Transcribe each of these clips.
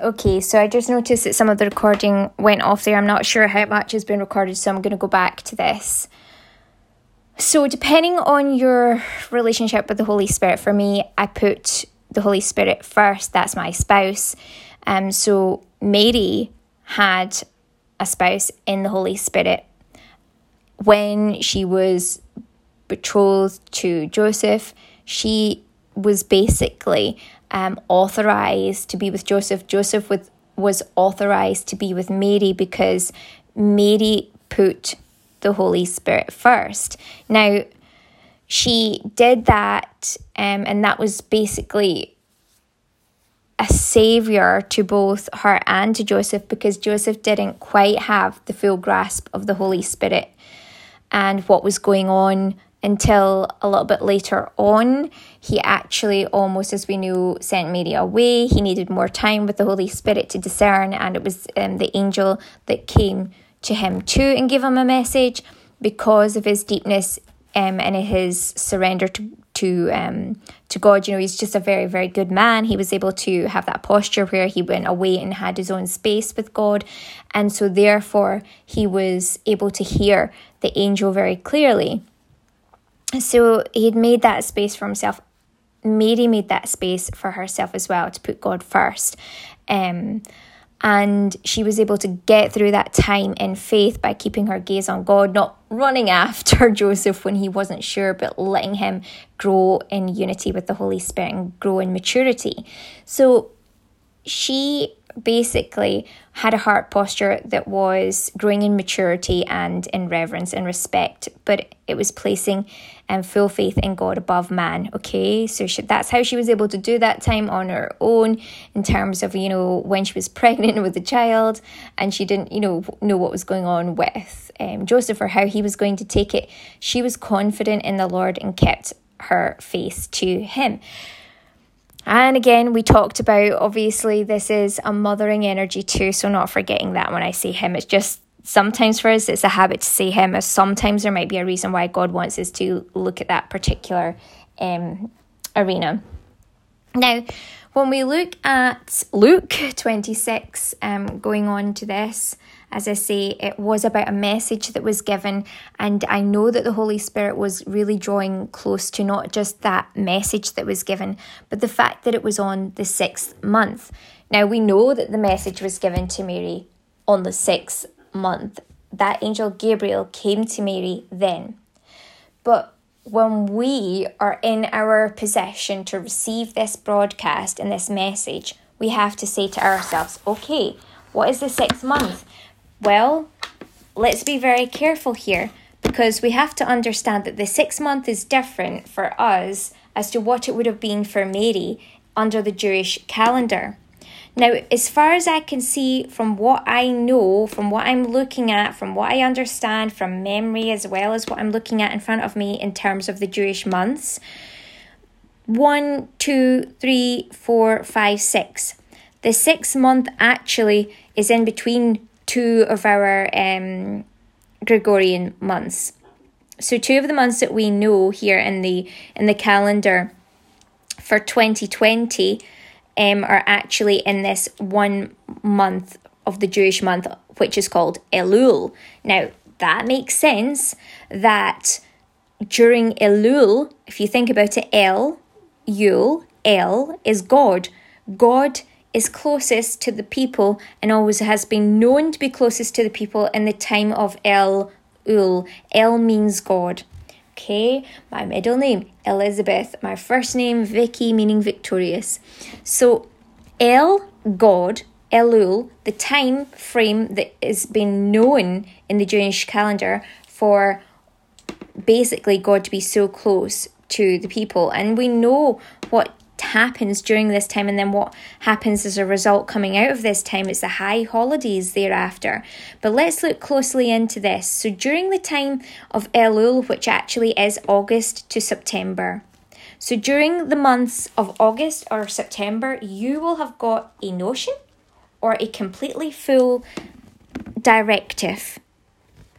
Okay, so I just noticed that some of the recording went off there. I'm not sure how much has been recorded, so I'm going to go back to this. So, depending on your relationship with the Holy Spirit, for me, I put the Holy Spirit first. That's my spouse. Um, so, Mary had a spouse in the Holy Spirit when she was betrothed to Joseph. She was basically um, authorized to be with Joseph. Joseph was, was authorized to be with Mary because Mary put the Holy Spirit first. Now, she did that, um, and that was basically a savior to both her and to Joseph because Joseph didn't quite have the full grasp of the Holy Spirit and what was going on until a little bit later on. He actually, almost as we knew, sent Mary away. He needed more time with the Holy Spirit to discern, and it was um, the angel that came to him too and gave him a message because of his deepness um, and his surrender to to um to God. You know, he's just a very very good man. He was able to have that posture where he went away and had his own space with God, and so therefore he was able to hear the angel very clearly. So he'd made that space for himself. Mary made that space for herself as well to put God first. Um, and she was able to get through that time in faith by keeping her gaze on God, not running after Joseph when he wasn't sure, but letting him grow in unity with the Holy Spirit and grow in maturity. So she basically had a heart posture that was growing in maturity and in reverence and respect, but it was placing um, full faith in God above man. Okay, so she, that's how she was able to do that time on her own in terms of, you know, when she was pregnant with a child and she didn't, you know, know what was going on with um, Joseph or how he was going to take it. She was confident in the Lord and kept her face to him. And again, we talked about obviously this is a mothering energy too, so not forgetting that when I say him, it's just sometimes for us it's a habit to say him, as sometimes there might be a reason why God wants us to look at that particular um, arena. Now, when we look at Luke 26, um, going on to this, as I say, it was about a message that was given, and I know that the Holy Spirit was really drawing close to not just that message that was given, but the fact that it was on the sixth month. Now, we know that the message was given to Mary on the sixth month. That angel Gabriel came to Mary then. But when we are in our possession to receive this broadcast and this message, we have to say to ourselves, okay, what is the sixth month? Well, let's be very careful here because we have to understand that the six month is different for us as to what it would have been for Mary under the Jewish calendar. Now, as far as I can see from what I know, from what I'm looking at, from what I understand from memory, as well as what I'm looking at in front of me in terms of the Jewish months one, two, three, four, five, six. The sixth month actually is in between two of our um, Gregorian months. So two of the months that we know here in the in the calendar for 2020 um, are actually in this one month of the Jewish month, which is called Elul. Now that makes sense that during Elul, if you think about it, El, Yul, El is God. God is closest to the people and always has been known to be closest to the people in the time of El Ul. El means God. Okay, my middle name Elizabeth, my first name Vikkie, meaning victorious. So, El, God, Elul, the time frame that has been known in the Jewish calendar for basically God to be so close to the people. And we know what happens during this time and then what happens as a result coming out of this time. It's the high holidays thereafter. But let's look closely into this. So during the time of Elul, which actually is August to September, so during the months of August or September, you will have got a notion or a completely full directive.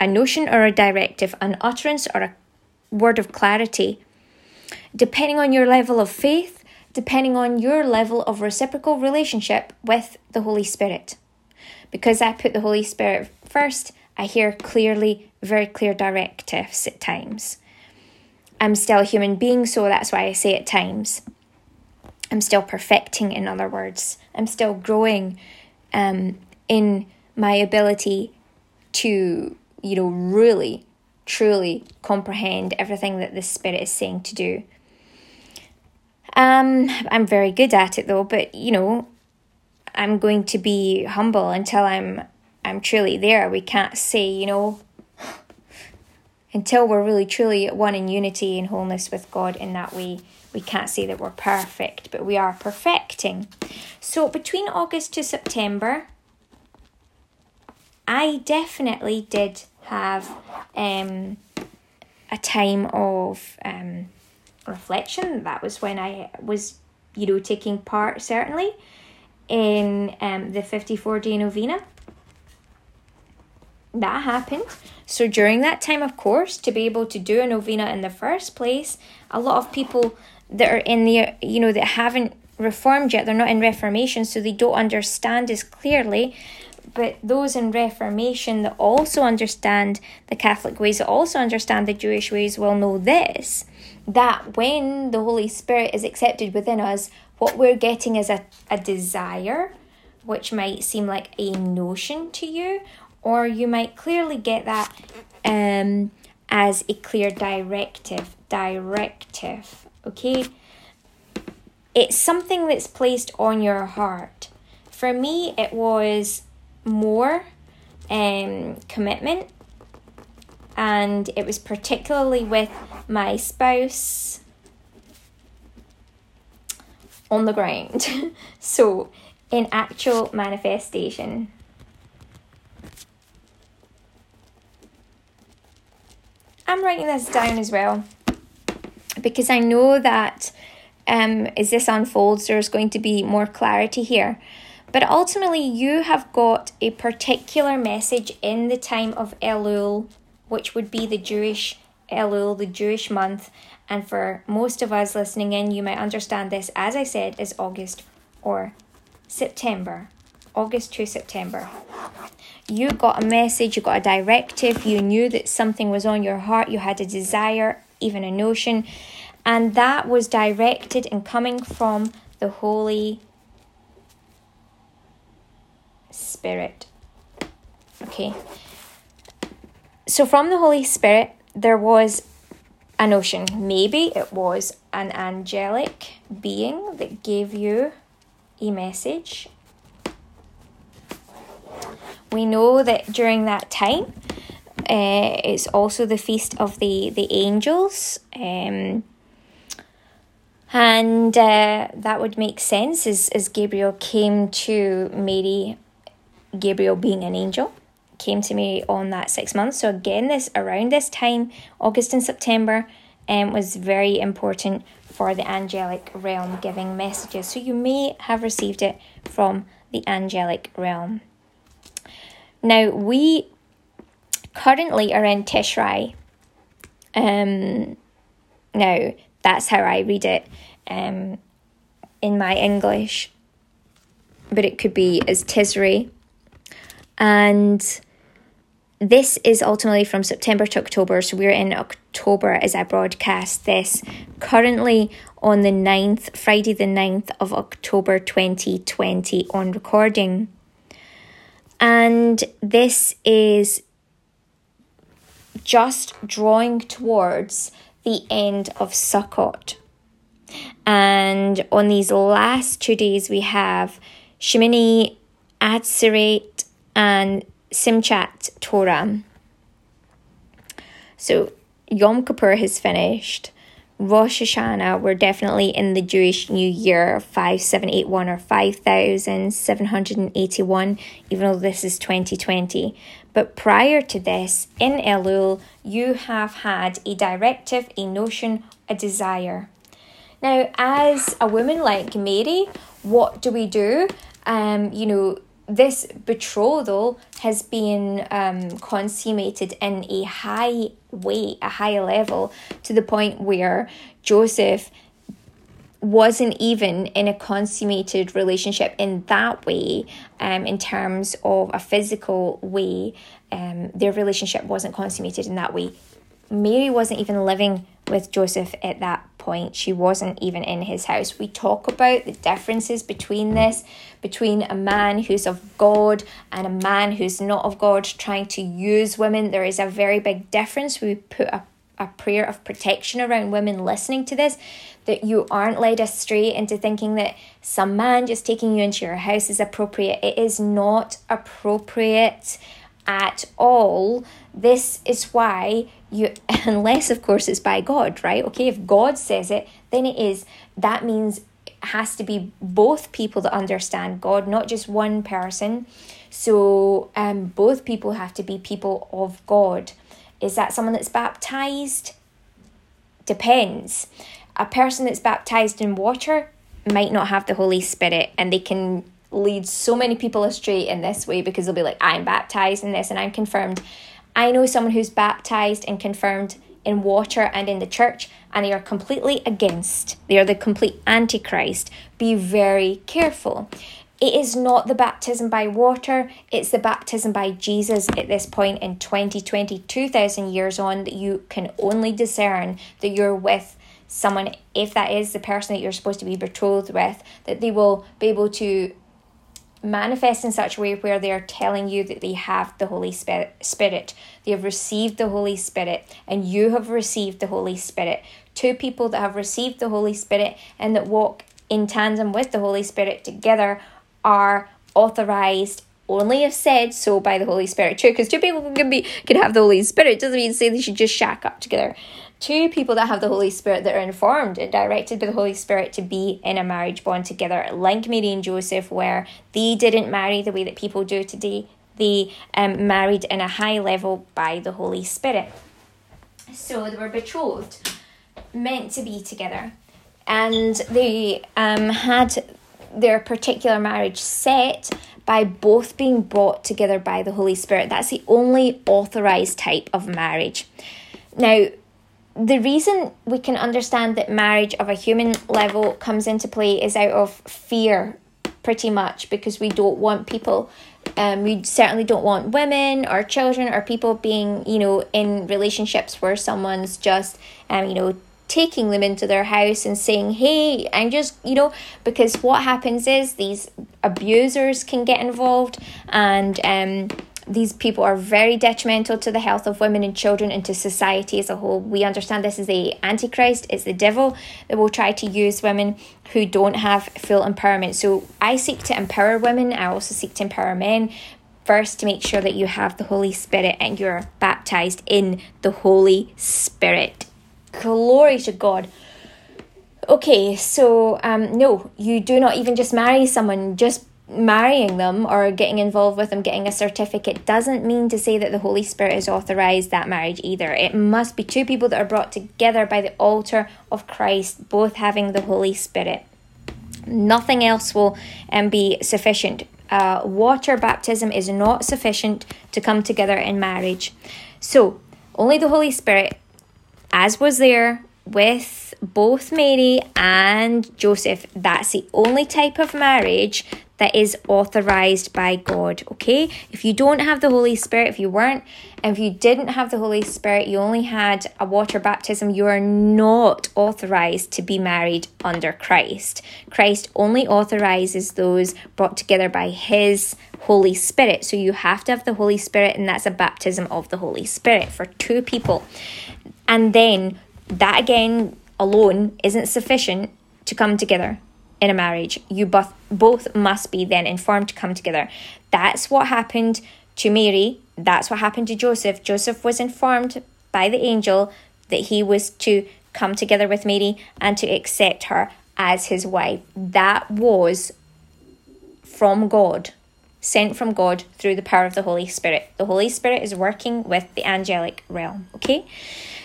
A notion or a directive, an utterance or a word of clarity. Depending on your level of faith, depending on your level of reciprocal relationship with the Holy Spirit. Because I put the Holy Spirit first, I hear clearly, very clear directives at times. I'm still a human being, so that's why I say at times. I'm still perfecting, in other words. I'm still growing um, in my ability to, you know, really, truly comprehend everything that the Spirit is saying to do. Um, I'm very good at it though, but you know, I'm going to be humble until I'm I'm truly there. We can't say, you know, until we're really truly one in unity and wholeness with God in that way, we can't say that we're perfect, but we are perfecting. So between August to September, I definitely did have um, a time of um, reflection. That was when I was, you know, taking part certainly in um, the 54 day novena. That happened. So during that time, of course, to be able to do a novena in the first place, a lot of people that are in the, you know, that haven't reformed yet, they're not in Reformation, so they don't understand as clearly but those in Reformation that also understand the Catholic ways, that also understand the Jewish ways, will know this that when the Holy Spirit is accepted within us, what we're getting is a, a desire, which might seem like a notion to you, or you might clearly get that um, as a clear directive. Directive, okay? It's something that's placed on your heart. For me, it was more um, commitment, and it was particularly with my spouse on the ground. so, in actual manifestation. I'm writing this down as well because I know that um, as this unfolds, there's going to be more clarity here. But ultimately, you have got a particular message in the time of Elul, which would be the Jewish Elul, the Jewish month. And for most of us listening in, you might understand this, as I said, is August or September. August to September. You got a message, you got a directive, you knew that something was on your heart, you had a desire, even a notion, and that was directed and coming from the Holy Spirit. Okay. So from the Holy Spirit, there was a notion. Maybe it was an angelic being that gave you a message. We know that during that time, uh, it's also the feast of the the angels. Um, and uh, that would make sense as, as Gabriel came to Mary Gabriel being an angel came to me on that six months. So again, this around this time, August and September, um, was very important for the angelic realm giving messages. So you may have received it from the angelic realm. Now we currently are in Tishrei. Um, now that's how I read it um, in my English, but it could be as Tishrei and this is ultimately from September to October. So we're in October as I broadcast this. Currently on the 9th, Friday the 9th of October 2020 on recording. And this is just drawing towards the end of Sukkot. And on these last two days, we have Shemini Atzeret and Simchat Torah. So Yom Kippur has finished. Rosh Hashanah, we're definitely in the Jewish New Year 5781 or 5781, even though this is 2020. But prior to this, in Elul, you have had a directive, a notion, a desire. Now, as a woman like Mary, what do we do? Um, you know, this betrothal has been um, consummated in a high way, a high level, to the point where Joseph wasn't even in a consummated relationship in that way, um, in terms of a physical way. Um, their relationship wasn't consummated in that way. Mary wasn't even living with Joseph at that point. She wasn't even in his house. We talk about the differences between this, between a man who's of God and a man who's not of God, trying to use women. There is a very big difference. We put a, a prayer of protection around women listening to this that you aren't led astray into thinking that some man just taking you into your house is appropriate. It is not appropriate at all. This is why you, unless of course it's by God, right? Okay, if God says it, then it is. That means it has to be both people that understand God, not just one person. So um, both people have to be people of God. Is that someone that's baptized? Depends a person that's baptized in water might not have the Holy Spirit and they can lead so many people astray in this way because they'll be like, I'm baptized in this and I'm confirmed. I know someone who's baptized and confirmed in water and in the church, and they are completely against. They are the complete antichrist. Be very careful. It is not the baptism by water, it's the baptism by Jesus at this point in 2020, 2000 years on, that you can only discern that you're with someone, if that is the person that you're supposed to be betrothed with, that they will be able to manifest in such a way where they are telling you that they have the Holy Spirit. They have received the Holy Spirit, and you have received the Holy Spirit. Two people that have received the Holy Spirit and that walk in tandem with the Holy Spirit together are authorized only if said so by the Holy Spirit. True, because two people can be can have the Holy Spirit doesn't mean say they should just shack up together two people that have the Holy Spirit that are informed and directed by the Holy Spirit to be in a marriage bond together, like Mary and Joseph, where they didn't marry the way that people do today. They um, married in a high level by the Holy Spirit. So they were betrothed, meant to be together, and they um, had their particular marriage set by both being brought together by the Holy Spirit. That's the only authorized type of marriage. Now, the reason we can understand that marriage of a human level comes into play is out of fear, pretty much, because we don't want people. Um, we certainly don't want women or children or people being, you know, in relationships where someone's just, um, you know, taking them into their house and saying, hey, I'm just, you know, because what happens is these abusers can get involved and, um, these people are very detrimental to the health of women and children and to society as a whole. We understand this is the Antichrist, it's the devil that will try to use women who don't have full empowerment. So I seek to empower women, I also seek to empower men. First, to make sure that you have the Holy Spirit and you're baptized in the Holy Spirit. Glory to God. Okay, so um, no, you do not even just marry someone just marrying them or getting involved with them, getting a certificate, doesn't mean to say that the Holy Spirit has authorized that marriage either. It must be two people that are brought together by the altar of Christ, both having the Holy Spirit. Nothing else will um, be sufficient. Uh, water baptism is not sufficient to come together in marriage. So, only the Holy Spirit, as was there with both Mary and Joseph, that's the only type of marriage that is authorized by God. Okay? If you don't have the Holy Spirit, if you weren't, if you didn't have the Holy Spirit, you only had a water baptism, you are not authorized to be married under Christ. Christ only authorizes those brought together by His Holy Spirit. So you have to have the Holy Spirit, and that's a baptism of the Holy Spirit for two people. And then that again alone isn't sufficient to come together in a marriage. You both both must be then informed to come together. That's what happened to Mary. That's what happened to Joseph. Joseph was informed by the angel that he was to come together with Mary and to accept her as his wife. That was from God. Sent from God through the power of the Holy Spirit. The Holy Spirit is working with the angelic realm, okay?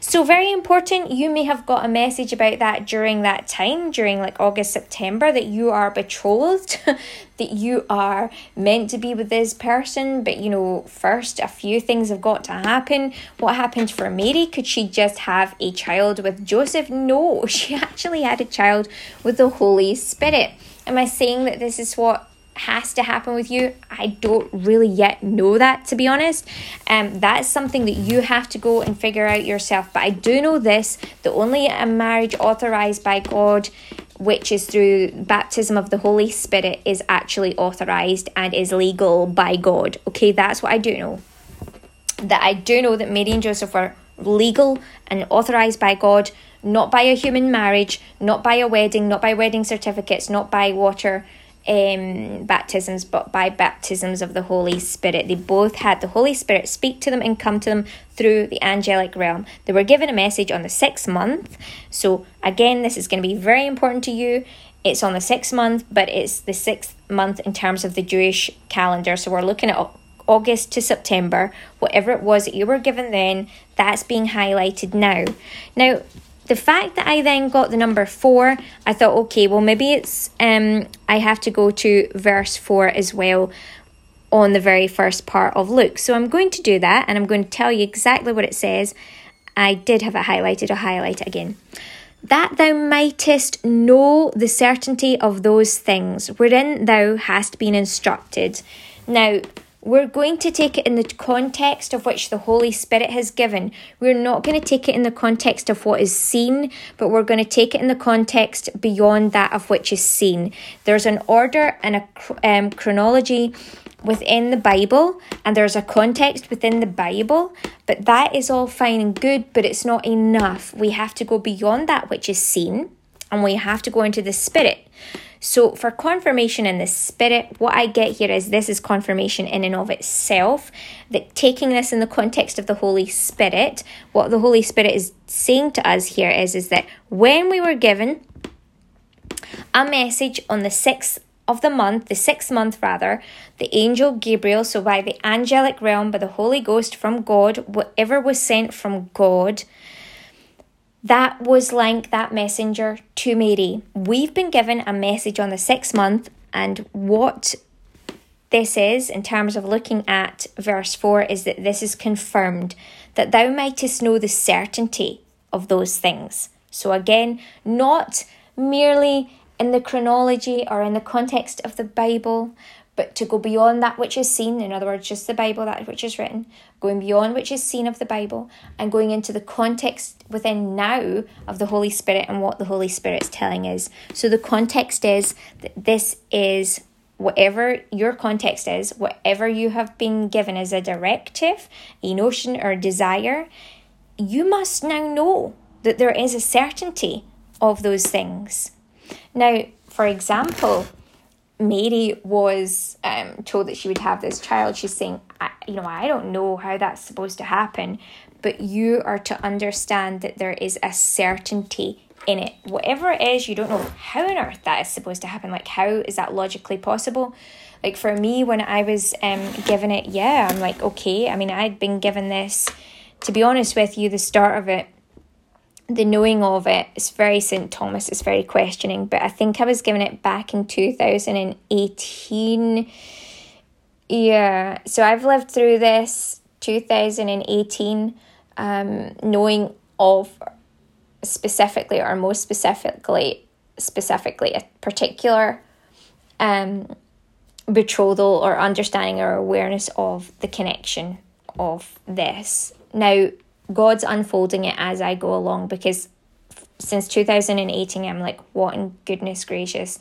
So, very important, you may have got a message about that during that time, during like August, September, that you are betrothed, that you are meant to be with this person. But you know, first, a few things have got to happen. What happened for Mary? Could she just have a child with Joseph? No, she actually had a child with the Holy Spirit. Am I saying that this is what has to happen with you. I don't really yet know that to be honest. Um, that's something that you have to go and figure out yourself. But I do know this: the only a marriage authorized by God, which is through baptism of the Holy Spirit, is actually authorized and is legal by God. Okay, that's what I do know. That I do know that Mary and Joseph were legal and authorized by God, not by a human marriage, not by a wedding, not by wedding certificates, not by water um, baptisms, but by baptisms of the Holy Spirit. They both had the Holy Spirit speak to them and come to them through the angelic realm. They were given a message on the sixth month. So, again, this is going to be very important to you. It's on the sixth month, but it's the sixth month in terms of the Jewish calendar. So, we're looking at August to September, whatever it was that you were given then, that's being highlighted now. Now, the fact that I then got the number four, I thought, okay, well, maybe it's um, I have to go to verse four as well on the very first part of Luke. So I'm going to do that and I'm going to tell you exactly what it says. I did have it highlighted, I'll highlight it again. That thou mightest know the certainty of those things wherein thou hast been instructed. Now, we're going to take it in the context of which the Holy Spirit has given. We're not going to take it in the context of what is seen, but we're going to take it in the context beyond that of which is seen. There's an order and a um, chronology within the Bible, and there's a context within the Bible, but that is all fine and good, but it's not enough. We have to go beyond that which is seen, and we have to go into the Spirit. So, for confirmation in the spirit, what I get here is this is confirmation in and of itself. That taking this in the context of the Holy Spirit, what the Holy Spirit is saying to us here is, is that when we were given a message on the sixth of the month, the sixth month rather, the angel Gabriel, so by the angelic realm, by the Holy Ghost from God, whatever was sent from God, that was like that messenger to Mary. We've been given a message on the sixth month, and what this is, in terms of looking at verse 4, is that this is confirmed that thou mightest know the certainty of those things. So, again, not merely in the chronology or in the context of the Bible, but to go beyond that which is seen, in other words, just the Bible, that which is written, going beyond which is seen of the Bible, and going into the context within now of the Holy Spirit and what the Holy Spirit is telling us. So the context is that this is whatever your context is, whatever you have been given as a directive, a notion, or desire, you must now know that there is a certainty of those things. Now, for example, Mary was um, told that she would have this child, she's saying, you know, I don't know how that's supposed to happen, but you are to understand that there is a certainty in it. Whatever it is, you don't know how on earth that is supposed to happen. Like, how is that logically possible? Like, for me, when I was um, given it, yeah, I'm like, okay. I mean, I'd been given this, to be honest with you, the start of it the knowing of it is very St. Thomas, it's very questioning, but I think I was given it back in 2018. Yeah, so I've lived through this 2018, um, knowing of specifically or most specifically, specifically a particular um, betrothal or understanding or awareness of the connection of this. Now, God's unfolding it as I go along because since 2018, I'm like, what in goodness gracious.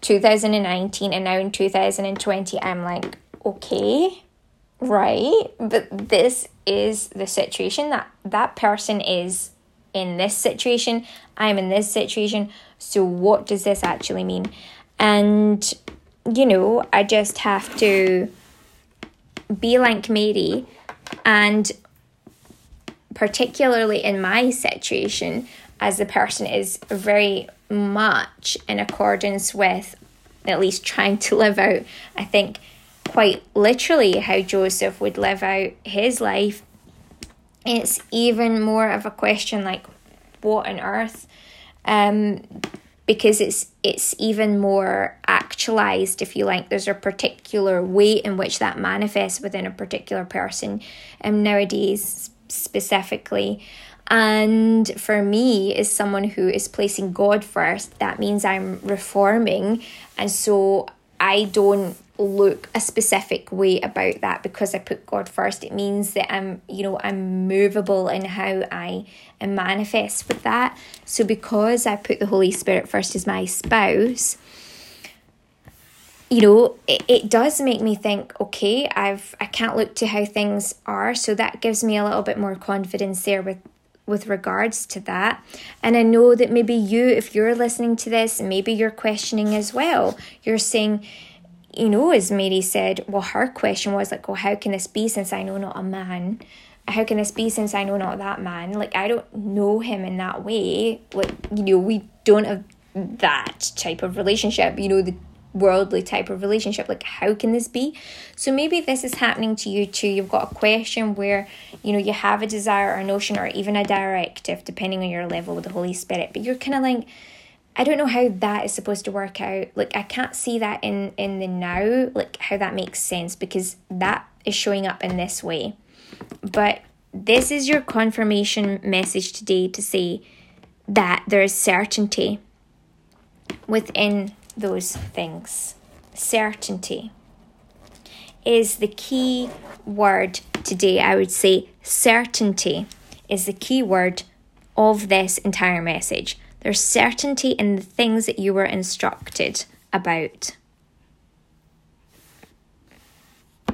2019 and now in 2020, I'm like, okay, right, but this is the situation that that person is in this situation. I'm in this situation. So, what does this actually mean? And, you know, I just have to be like Mary and particularly in my situation, as the person is very much in accordance with at least trying to live out, I think, quite literally how Joseph would live out his life. It's even more of a question like, what on earth? Um, because it's it's even more actualized if you like there's a particular way in which that manifests within a particular person and um, nowadays specifically and for me as someone who is placing god first that means i'm reforming and so i don't look a specific way about that because I put God first. It means that I'm, you know, I'm movable in how I manifest with that. So because I put the Holy Spirit first as my spouse, you know, it, it does make me think, okay, I've I can't look to how things are. So that gives me a little bit more confidence there with with regards to that. And I know that maybe you, if you're listening to this, maybe you're questioning as well. You're saying, you know, as Mary said, well, her question was like, well, how can this be since I know not a man? How can this be since I know not that man? Like, I don't know him in that way. Like, you know, we don't have that type of relationship, you know, the worldly type of relationship. Like, how can this be? So maybe this is happening to you too. You've got a question where, you know, you have a desire or a notion or even a directive, depending on your level with the Holy Spirit, but you're kind of like, I don't know how that is supposed to work out. Like I can't see that in in the now, like how that makes sense because that is showing up in this way. But this is your confirmation message today to say that there is certainty within those things. Certainty is the key word today. I would say certainty is the key word of this entire message. There's certainty in the things that you were instructed about.